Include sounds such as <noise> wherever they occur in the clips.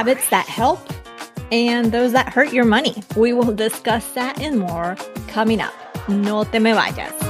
habits that help and those that hurt your money. We will discuss that and more coming up. No te me vayas.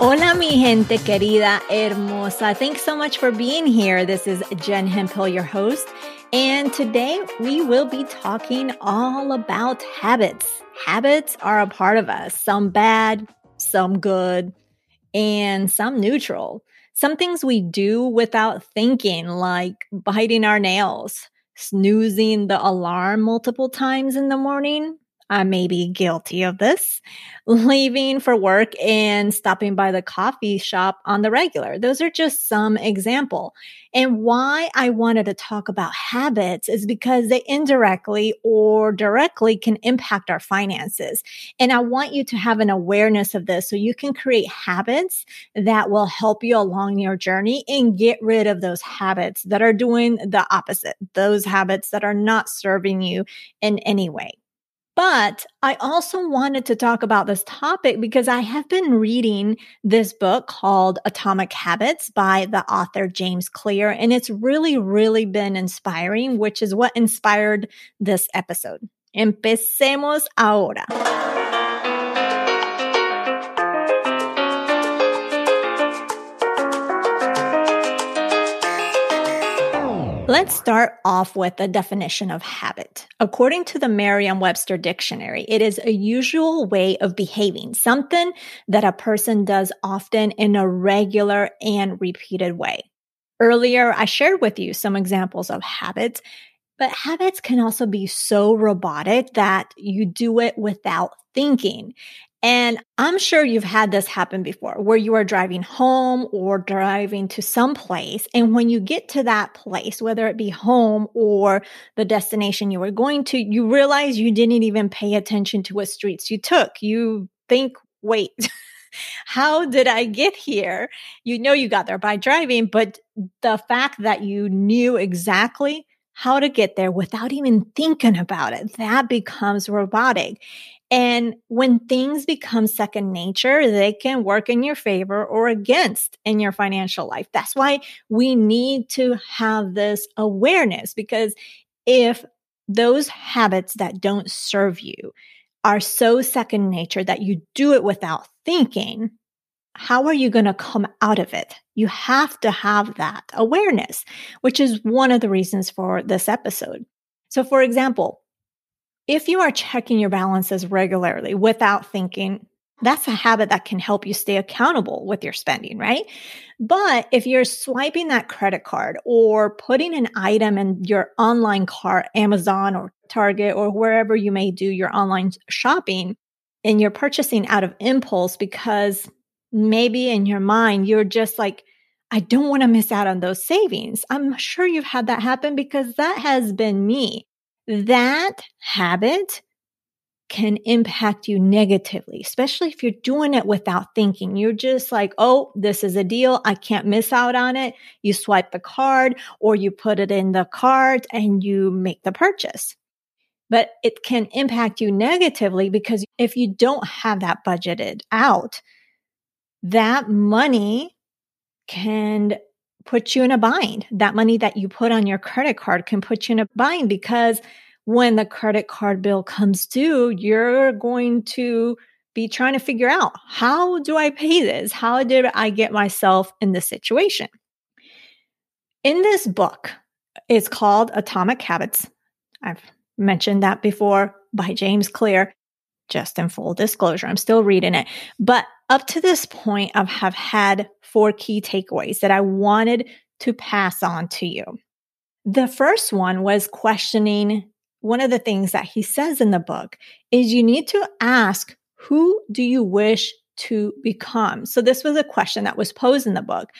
Hola, mi gente querida, hermosa. Thanks so much for being here. This is Jen Hemphill, your host. And today we will be talking all about habits. Habits are a part of us, some bad, some good, and some neutral. Some things we do without thinking, like biting our nails, snoozing the alarm multiple times in the morning, I may be guilty of this, leaving for work and stopping by the coffee shop on the regular. Those are just some example. And why I wanted to talk about habits is because they indirectly or directly can impact our finances. And I want you to have an awareness of this so you can create habits that will help you along your journey and get rid of those habits that are doing the opposite, those habits that are not serving you in any way. But I also wanted to talk about this topic because I have been reading this book called Atomic Habits by the author James Clear, and it's really, really been inspiring, which is what inspired this episode. Empecemos ahora. Let's start off with the definition of habit. According to the Merriam Webster Dictionary, it is a usual way of behaving, something that a person does often in a regular and repeated way. Earlier, I shared with you some examples of habits, but habits can also be so robotic that you do it without thinking. And I'm sure you've had this happen before where you are driving home or driving to some place. And when you get to that place, whether it be home or the destination you were going to, you realize you didn't even pay attention to what streets you took. You think, wait, <laughs> how did I get here? You know, you got there by driving, but the fact that you knew exactly how to get there without even thinking about it, that becomes robotic. And when things become second nature, they can work in your favor or against in your financial life. That's why we need to have this awareness because if those habits that don't serve you are so second nature that you do it without thinking, how are you going to come out of it? You have to have that awareness, which is one of the reasons for this episode. So, for example, if you are checking your balances regularly without thinking, that's a habit that can help you stay accountable with your spending, right? But if you're swiping that credit card or putting an item in your online cart, Amazon or Target or wherever you may do your online shopping, and you're purchasing out of impulse because maybe in your mind, you're just like, I don't want to miss out on those savings. I'm sure you've had that happen because that has been me that habit can impact you negatively, especially if you're doing it without thinking. You're just like, oh, this is a deal. I can't miss out on it. You swipe the card or you put it in the cart and you make the purchase. But it can impact you negatively because if you don't have that budgeted out, that money can put you in a bind. That money that you put on your credit card can put you in a bind because when the credit card bill comes due, you're going to be trying to figure out how do I pay this? How did I get myself in this situation? In this book, it's called Atomic Habits. I've mentioned that before by James Clear. Just in full disclosure, I'm still reading it. But up to this point, I have had four key takeaways that I wanted to pass on to you. The first one was questioning one of the things that he says in the book is you need to ask, who do you wish to become? So this was a question that was posed in the book.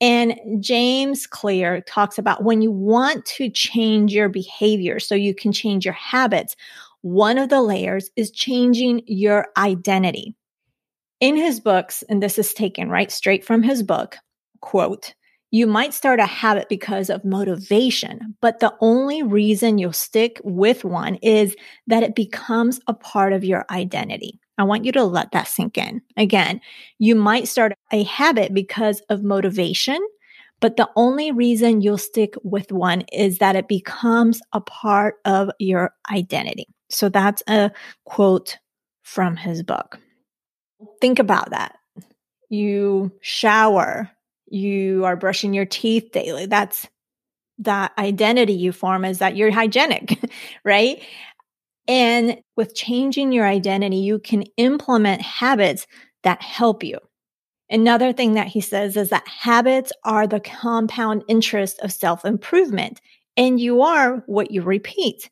And James Clear talks about when you want to change your behavior so you can change your habits, one of the layers is changing your identity. In his books, and this is taken right straight from his book, quote, you might start a habit because of motivation, but the only reason you'll stick with one is that it becomes a part of your identity. I want you to let that sink in. Again, you might start a habit because of motivation, but the only reason you'll stick with one is that it becomes a part of your identity. So that's a quote from his book. Think about that. You shower, you are brushing your teeth daily. That's that identity you form is that you're hygienic, <laughs> right? And with changing your identity, you can implement habits that help you. Another thing that he says is that habits are the compound interest of self improvement, and you are what you repeat.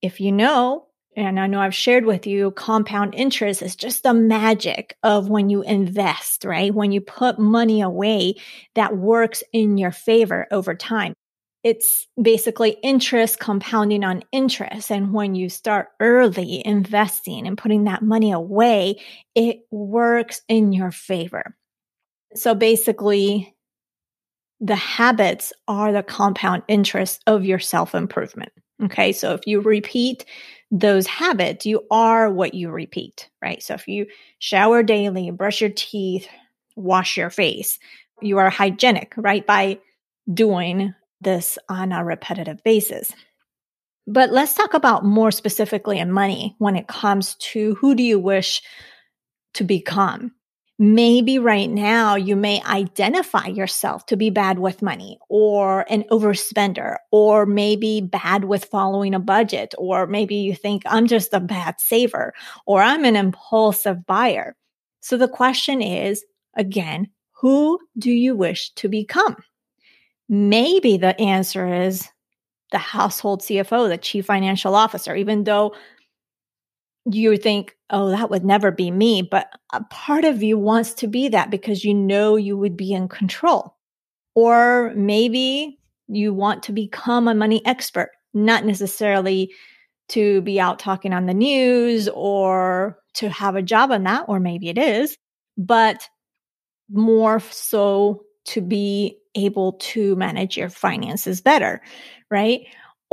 If you know, and I know I've shared with you, compound interest is just the magic of when you invest, right? When you put money away that works in your favor over time it's basically interest compounding on interest. And when you start early investing and putting that money away, it works in your favor. So basically, the habits are the compound interest of your self improvement. Okay. So if you repeat those habits, you are what you repeat, right? So if you shower daily, brush your teeth, wash your face, you are hygienic, right? By doing this on a repetitive basis. But let's talk about more specifically in money when it comes to who do you wish to become? Maybe right now you may identify yourself to be bad with money or an overspender, or maybe bad with following a budget, or maybe you think I'm just a bad saver or I'm an impulsive buyer. So the question is again, who do you wish to become? Maybe the answer is the household CFO, the chief financial officer, even though you think, oh, that would never be me. But a part of you wants to be that because you know you would be in control. Or maybe you want to become a money expert, not necessarily to be out talking on the news or to have a job on that, or maybe it is, but more so to be able to manage your finances better, right?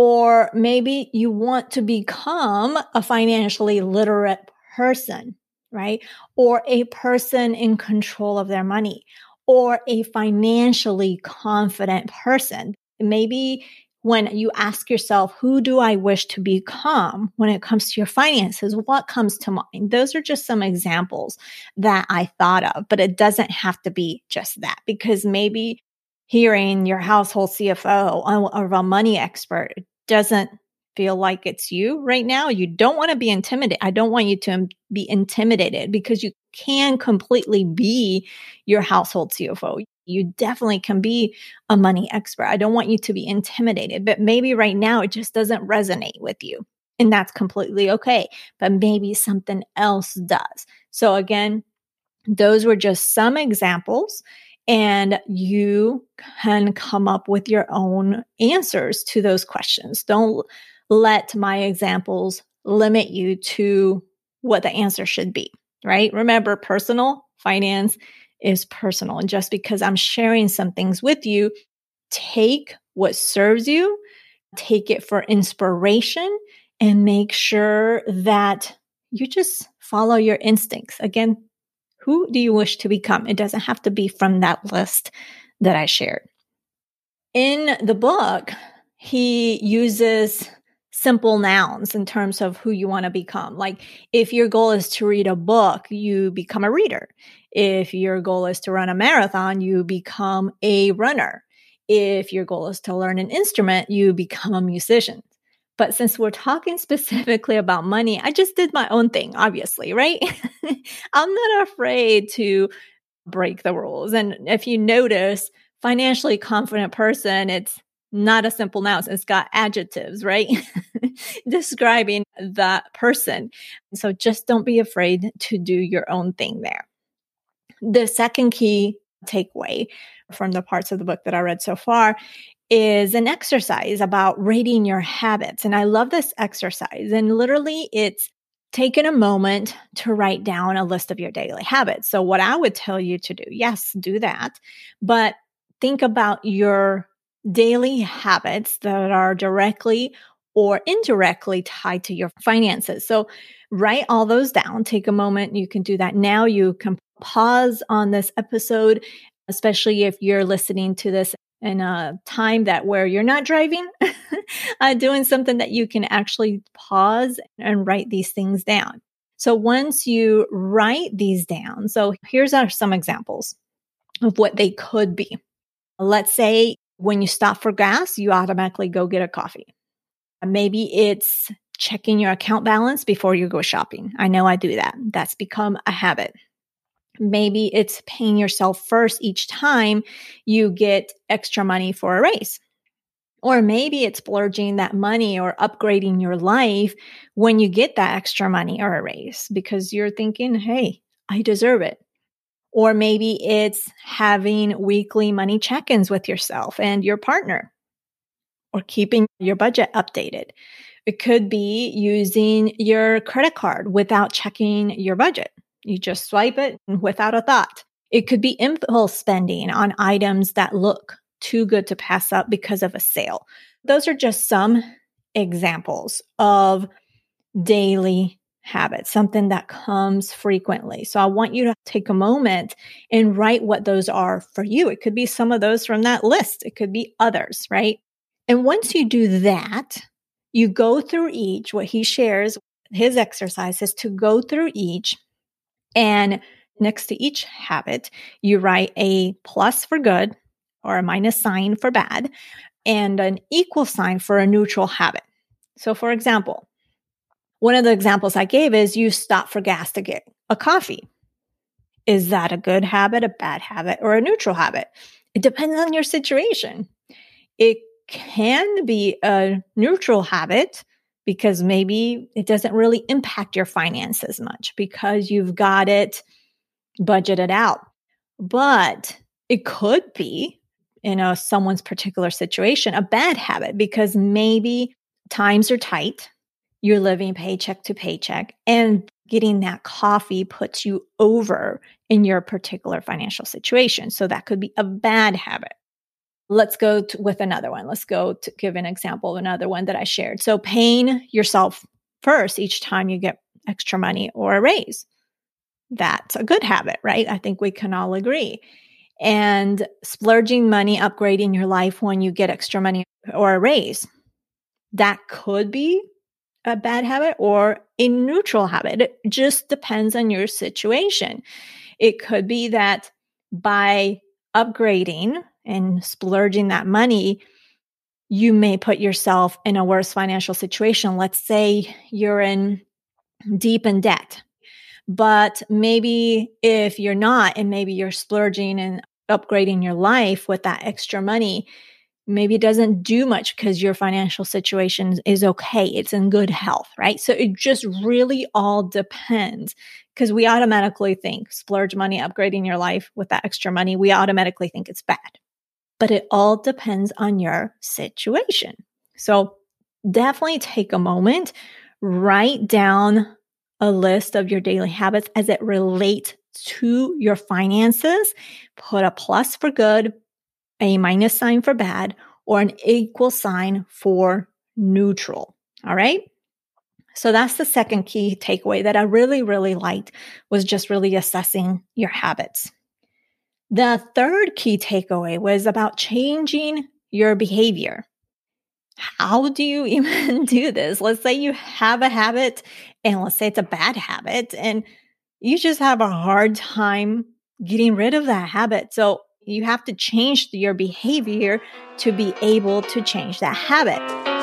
Or maybe you want to become a financially literate person, right? Or a person in control of their money or a financially confident person. Maybe when you ask yourself, who do I wish to become when it comes to your finances? What comes to mind? Those are just some examples that I thought of, but it doesn't have to be just that because maybe hearing your household CFO or a money expert doesn't feel like it's you right now, you don't want to be intimidated. I don't want you to be intimidated because you can completely be your household CFO. You definitely can be a money expert. I don't want you to be intimidated, but maybe right now it just doesn't resonate with you. And that's completely okay. But maybe something else does. So, again, those were just some examples and you can come up with your own answers to those questions. Don't let my examples limit you to what the answer should be, right? Remember, personal finance is personal. And just because I'm sharing some things with you, take what serves you, take it for inspiration, and make sure that you just follow your instincts. Again, who do you wish to become? It doesn't have to be from that list that I shared. In the book, he uses simple nouns in terms of who you want to become. Like if your goal is to read a book, you become a reader. If your goal is to run a marathon, you become a runner. If your goal is to learn an instrument, you become a musician. But since we're talking <laughs> specifically about money, I just did my own thing, obviously, right? <laughs> I'm not afraid to break the rules. And if you notice, financially confident person, it's not a simple noun. It's got adjectives, right? <laughs> describing that person. So just don't be afraid to do your own thing there. The second key takeaway from the parts of the book that I read so far is an exercise about rating your habits. And I love this exercise. And literally, it's taking a moment to write down a list of your daily habits. So, what I would tell you to do, yes, do that, but think about your daily habits that are directly or indirectly tied to your finances. So, write all those down. Take a moment. You can do that now. You can pause on this episode, especially if you're listening to this in a time that where you're not driving, <laughs> uh, doing something that you can actually pause and write these things down. So once you write these down, so here's are some examples of what they could be. Let's say when you stop for gas, you automatically go get a coffee. Maybe it's checking your account balance before you go shopping. I know I do that. That's become a habit. Maybe it's paying yourself first each time you get extra money for a raise. Or maybe it's splurging that money or upgrading your life when you get that extra money or a raise because you're thinking, hey, I deserve it. Or maybe it's having weekly money check ins with yourself and your partner or keeping your budget updated. It could be using your credit card without checking your budget. You just swipe it without a thought. It could be impulse spending on items that look too good to pass up because of a sale. Those are just some examples of daily habits, something that comes frequently. So I want you to take a moment and write what those are for you. It could be some of those from that list, it could be others, right? And once you do that, you go through each, what he shares, his exercise is to go through each and next to each habit, you write a plus for good or a minus sign for bad and an equal sign for a neutral habit. So, for example, one of the examples I gave is you stop for gas to get a coffee. Is that a good habit, a bad habit, or a neutral habit? It depends on your situation. It can be a neutral habit because maybe it doesn't really impact your finances much because you've got it budgeted out. But it could be in a someone's particular situation a bad habit because maybe times are tight, you're living paycheck to paycheck and getting that coffee puts you over in your particular financial situation. So that could be a bad habit. Let's go to, with another one. Let's go to give an example of another one that I shared. So, paying yourself first each time you get extra money or a raise. That's a good habit, right? I think we can all agree. And splurging money, upgrading your life when you get extra money or a raise. That could be a bad habit or a neutral habit. It just depends on your situation. It could be that by upgrading and splurging that money, you may put yourself in a worse financial situation. Let's say you're in deep in debt, but maybe if you're not, and maybe you're splurging and upgrading your life with that extra money, maybe it doesn't do much because your financial situation is okay. It's in good health, right? So it just really all depends because we automatically think splurge money, upgrading your life with that extra money, we automatically think it's bad but it all depends on your situation. So definitely take a moment, write down a list of your daily habits as it relates to your finances, put a plus for good, a minus sign for bad, or an equal sign for neutral. All right. So that's the second key takeaway that I really, really liked was just really assessing your habits. The third key takeaway was about changing your behavior. How do you <laughs> even do this? Let's say you have a habit and let's say it's a bad habit and you just have a hard time getting rid of that habit. So you have to change your behavior to be able to change that habit.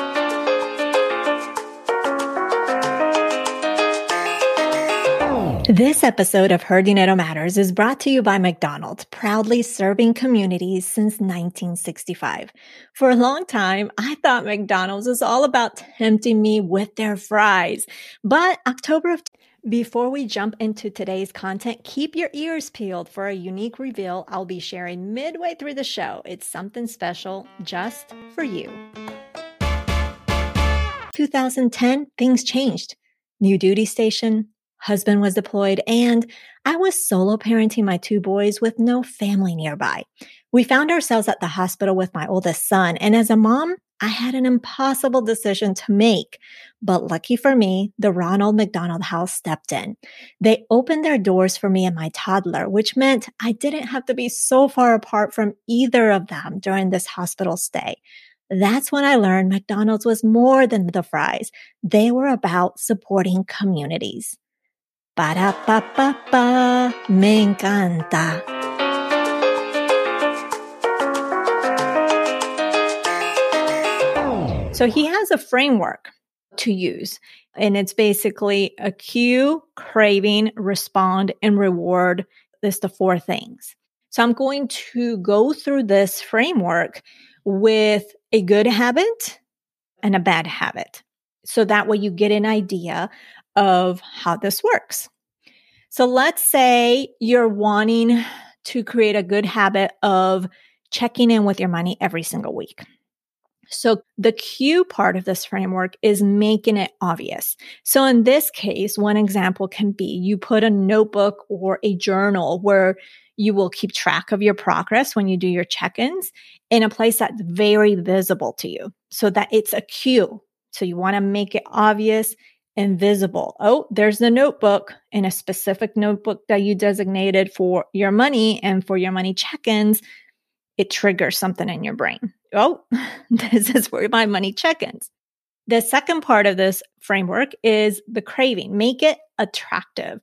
This episode of Her Dinero Matters is brought to you by McDonald's, proudly serving communities since 1965. For a long time, I thought McDonald's was all about tempting me with their fries. But October of before we jump into today's content, keep your ears peeled for a unique reveal I'll be sharing midway through the show. It's something special just for you. 2010, things changed. New duty station, husband was deployed, and I was solo parenting my two boys with no family nearby. We found ourselves at the hospital with my oldest son, and as a mom, I had an impossible decision to make. But lucky for me, the Ronald McDonald House stepped in. They opened their doors for me and my toddler, which meant I didn't have to be so far apart from either of them during this hospital stay. That's when I learned McDonald's was more than the fries. They were about supporting communities. Para pa pa pa, me encanta. So he has a framework to use, and it's basically a cue, craving, respond, and reward. This the four things. So I'm going to go through this framework with a good habit and a bad habit. So that way you get an idea of how this works. So let's say you're wanting to create a good habit of checking in with your money every single week. So the cue part of this framework is making it obvious. So in this case, one example can be you put a notebook or a journal where you will keep track of your progress when you do your check-ins in a place that's very visible to you so that it's a cue. So you want to make it obvious invisible. Oh, there's the notebook in a specific notebook that you designated for your money and for your money check ins. It triggers something in your brain. Oh, <laughs> this is where my money check ins. The second part of this framework is the craving. Make it attractive.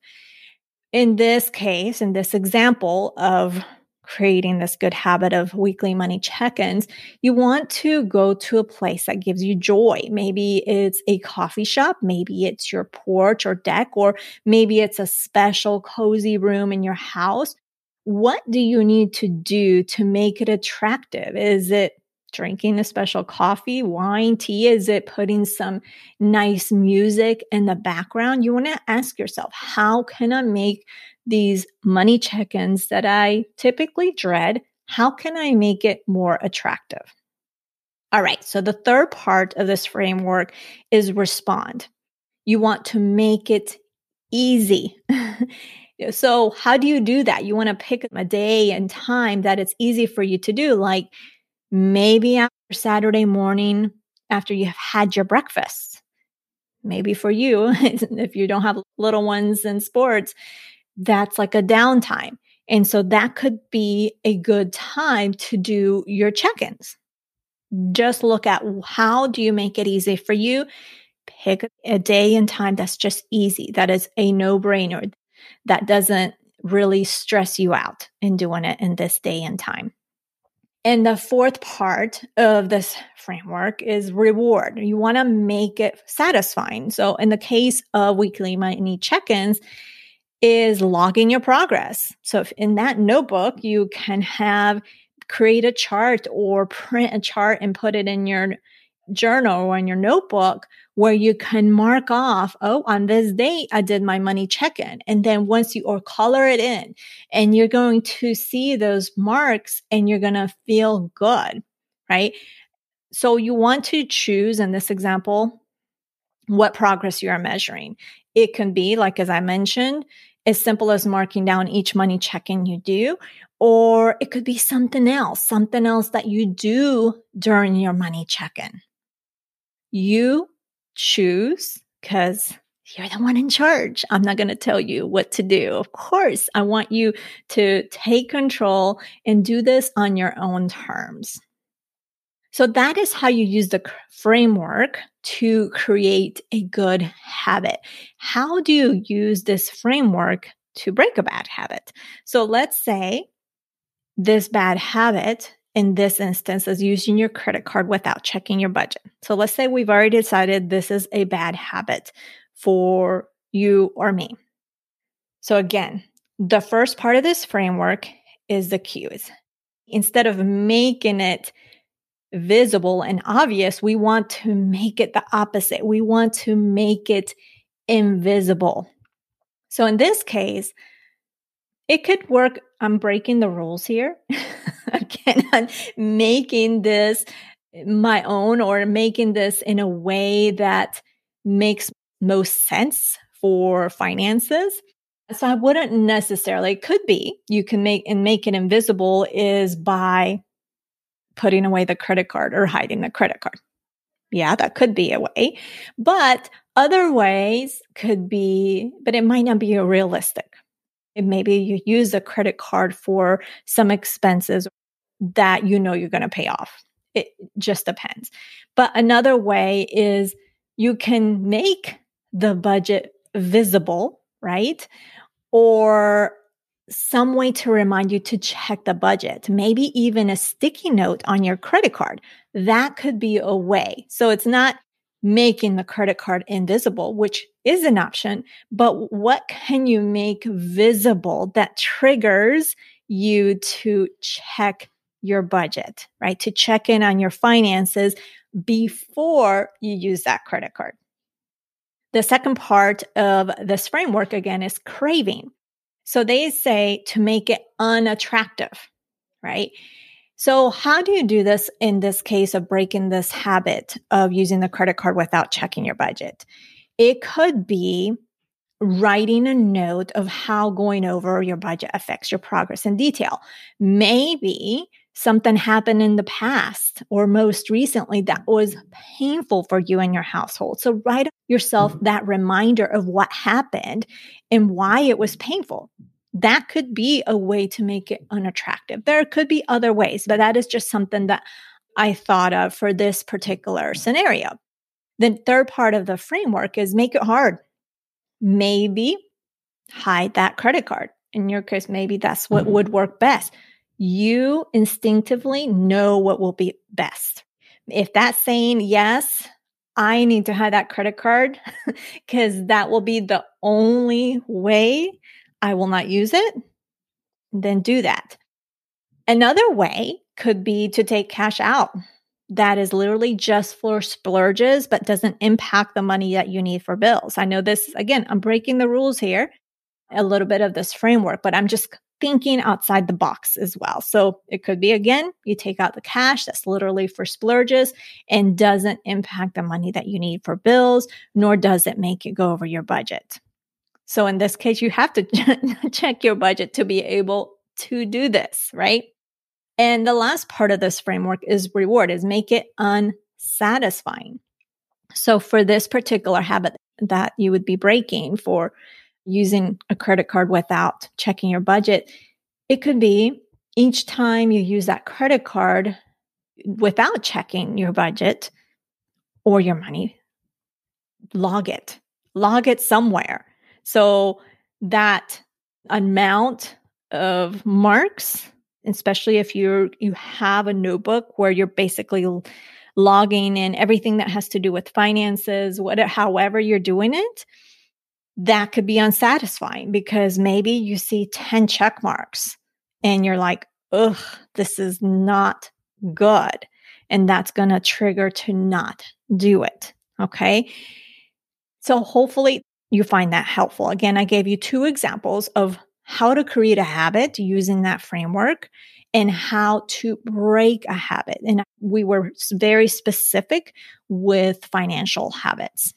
In this case, in this example of creating this good habit of weekly money check ins, you want to go to a place that gives you joy. Maybe it's a coffee shop, maybe it's your porch or deck, or maybe it's a special cozy room in your house. What do you need to do to make it attractive? Is it drinking a special coffee, wine, tea? Is it putting some nice music in the background? You want to ask yourself, how can I make these money check ins that I typically dread, how can I make it more attractive? All right, so the third part of this framework is respond. You want to make it easy. <laughs> so, how do you do that? You want to pick a day and time that it's easy for you to do, like maybe after Saturday morning after you have had your breakfast. Maybe for you, <laughs> if you don't have little ones in sports, that's like a downtime. And so that could be a good time to do your check ins. Just look at how do you make it easy for you? Pick a day and time that's just easy, that is a no brainer, that doesn't really stress you out in doing it in this day and time. And the fourth part of this framework is reward. You want to make it satisfying. So in the case of weekly money check-ins, is logging your progress. So in that notebook, you can have create a chart or print a chart and put it in your journal or in your notebook where you can mark off, oh, on this date, I did my money check in. And then once you or color it in and you're going to see those marks and you're going to feel good, right? So you want to choose in this example, what progress you are measuring. It can be like, as I mentioned, as simple as marking down each money check-in you do, or it could be something else, something else that you do during your money check-in. You choose because you're the one in charge. I'm not going to tell you what to do. Of course, I want you to take control and do this on your own terms. So that is how you use the framework to create a good habit. How do you use this framework to break a bad habit? So let's say this bad habit in this instance is using your credit card without checking your budget. So let's say we've already decided this is a bad habit for you or me. So again, the first part of this framework is the cues. Instead of making it visible and obvious, we want to make it the opposite. We want to make it invisible. So in this case, it could work. I'm breaking the rules here. <laughs> Again, I'm making this my own or making this in a way that makes most sense for finances. So I wouldn't necessarily, it could be you can make and make it invisible is by putting away the credit card or hiding the credit card. Yeah, that could be a way. But other ways could be, but it might not be realistic. Maybe you use a credit card for some expenses that you know you're going to pay off. It just depends. But another way is you can make the budget visible, right? Or some way to remind you to check the budget, maybe even a sticky note on your credit card. That could be a way. So it's not making the credit card invisible, which is an option, but what can you make visible that triggers you to check your budget, right? To check in on your finances before you use that credit card. The second part of this framework again is craving. So they say to make it unattractive, right? So how do you do this in this case of breaking this habit of using the credit card without checking your budget? It could be writing a note of how going over your budget affects your progress in detail. Maybe something happened in the past or most recently that was painful for you and your household. So write yourself mm-hmm. that reminder of what happened and why it was painful. That could be a way to make it unattractive. There could be other ways, but that is just something that I thought of for this particular scenario. The third part of the framework is make it hard. Maybe hide that credit card. In your case, maybe that's what mm-hmm. would work best you instinctively know what will be best. If that's saying, yes, I need to have that credit card <laughs> because that will be the only way I will not use it, then do that. Another way could be to take cash out. That is literally just for splurges, but doesn't impact the money that you need for bills. I know this, again, I'm breaking the rules here, a little bit of this framework, but I'm just thinking outside the box as well. So it could be again, you take out the cash that's literally for splurges and doesn't impact the money that you need for bills, nor does it make it go over your budget. So in this case, you have to <laughs> check your budget to be able to do this, right? And the last part of this framework is reward, is make it unsatisfying. So for this particular habit that you would be breaking for using a credit card without checking your budget. It could be each time you use that credit card without checking your budget or your money, log it, log it somewhere. So that amount of marks, especially if you're you have a notebook where you're basically logging in everything that has to do with finances, whatever however you're doing it, that could be unsatisfying because maybe you see 10 check marks and you're like, ugh, this is not good. And that's going to trigger to not do it. Okay. So hopefully you find that helpful. Again, I gave you two examples of how to create a habit using that framework and how to break a habit. And we were very specific with financial habits.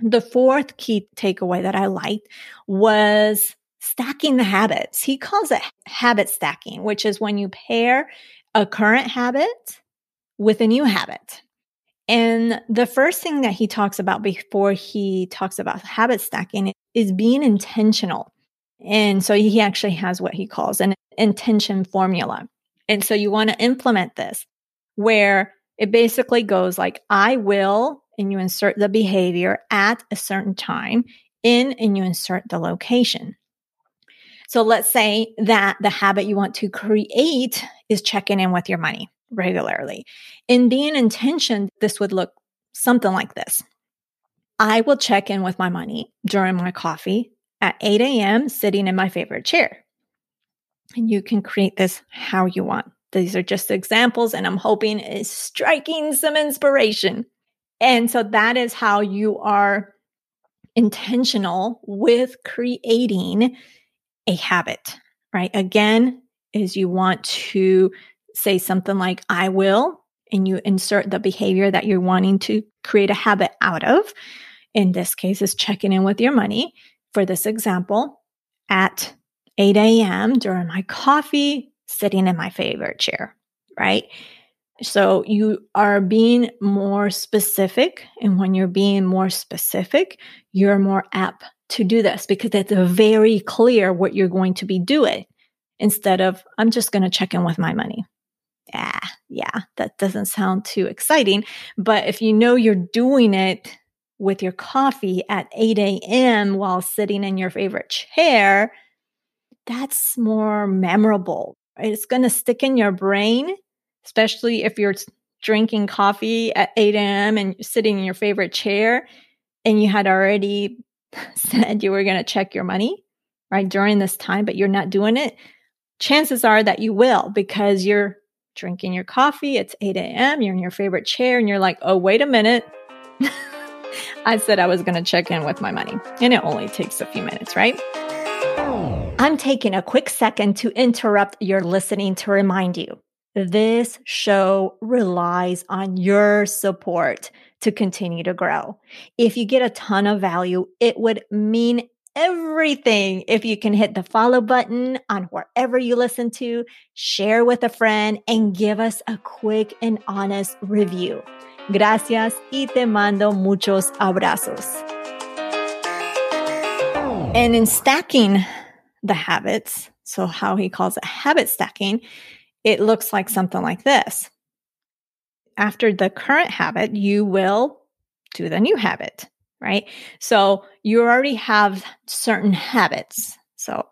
The fourth key takeaway that I liked was stacking the habits. He calls it habit stacking, which is when you pair a current habit with a new habit. And the first thing that he talks about before he talks about habit stacking is being intentional. And so he actually has what he calls an intention formula. And so you want to implement this where it basically goes like, I will and you insert the behavior at a certain time in and you insert the location. So let's say that the habit you want to create is checking in with your money regularly. In being intention, this would look something like this. I will check in with my money during my coffee at 8 a.m. sitting in my favorite chair. And you can create this how you want. These are just examples, and I'm hoping is striking some inspiration. And so that is how you are intentional with creating a habit, right? Again, is you want to say something like, I will, and you insert the behavior that you're wanting to create a habit out of. In this case, is checking in with your money. For this example, at 8 a.m. during my coffee, sitting in my favorite chair, right? So you are being more specific. And when you're being more specific, you're more apt to do this because it's very clear what you're going to be doing instead of, I'm just going to check in with my money. Yeah, yeah, that doesn't sound too exciting. But if you know you're doing it with your coffee at 8 a.m. while sitting in your favorite chair, that's more memorable. It's going to stick in your brain, especially if you're drinking coffee at 8 a.m. and sitting in your favorite chair and you had already <laughs> said you were going to check your money right during this time, but you're not doing it. Chances are that you will because you're drinking your coffee. It's 8 a.m. You're in your favorite chair and you're like, oh, wait a minute. <laughs> I said I was going to check in with my money. And it only takes a few minutes, right? I'm taking a quick second to interrupt your listening to remind you this show relies on your support to continue to grow. If you get a ton of value, it would mean everything if you can hit the follow button on wherever you listen to, share with a friend, and give us a quick and honest review. Gracias y te mando muchos abrazos. And in stacking the habits, so how he calls it habit stacking, it looks like something like this. After the current habit, you will do the new habit right? So you already have certain habits. So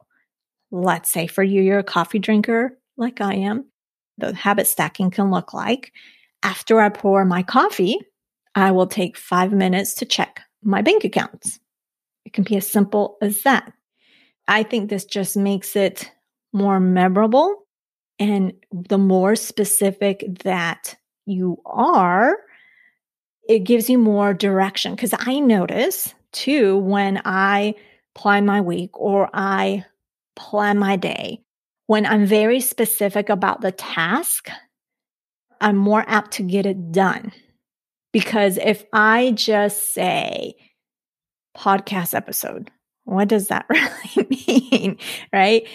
let's say for you, you're a coffee drinker like I am. The habit stacking can look like after I pour my coffee, I will take five minutes to check my bank accounts. It can be as simple as that. I think this just makes it more memorable. And the more specific that you are, it gives you more direction. Because I notice too when I plan my week or I plan my day, when I'm very specific about the task, I'm more apt to get it done. Because if I just say podcast episode, what does that <laughs> really mean? Right?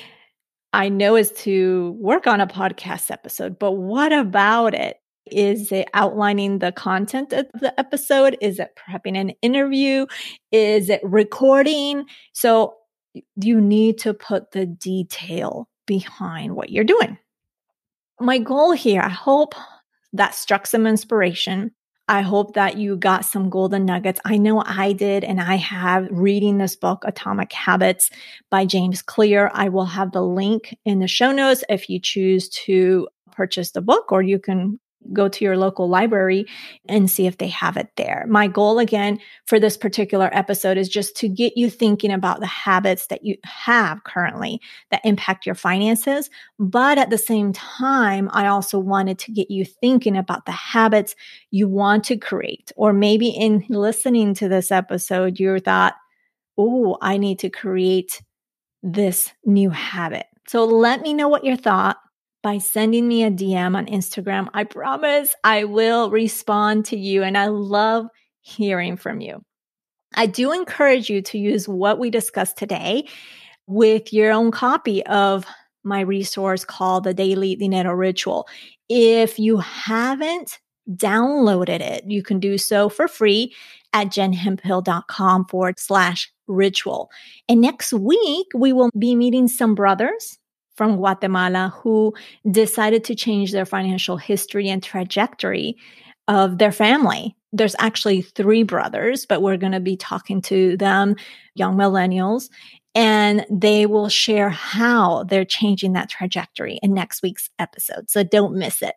I know is to work on a podcast episode, but what about it? Is it outlining the content of the episode? Is it prepping an interview? Is it recording? So you need to put the detail behind what you're doing. My goal here, I hope that struck some inspiration. I hope that you got some golden nuggets. I know I did, and I have reading this book, Atomic Habits by James Clear. I will have the link in the show notes if you choose to purchase the book, or you can go to your local library and see if they have it there. My goal again for this particular episode is just to get you thinking about the habits that you have currently that impact your finances. But at the same time, I also wanted to get you thinking about the habits you want to create. Or maybe in listening to this episode, you thought, oh, I need to create this new habit. So let me know what your thought by sending me a DM on Instagram. I promise I will respond to you and I love hearing from you. I do encourage you to use what we discussed today with your own copy of my resource called the Daily Dinero Ritual. If you haven't downloaded it, you can do so for free at jenhemphill.com forward slash ritual. And next week, we will be meeting some brothers from Guatemala who decided to change their financial history and trajectory of their family. There's actually three brothers, but we're going to be talking to them, young millennials, and they will share how they're changing that trajectory in next week's episode. So don't miss it.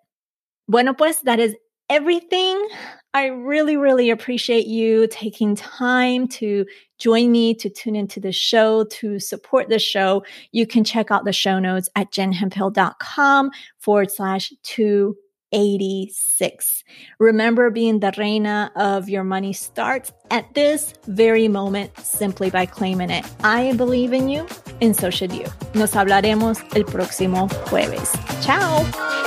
Bueno, pues that is everything. I really, really appreciate you taking time to join me to tune into the show to support the show, you can check out the show notes at jenhemphill.com forward slash two 86. Remember, being the reina of your money starts at this very moment simply by claiming it. I believe in you, and so should you. Nos hablaremos el próximo jueves. Ciao.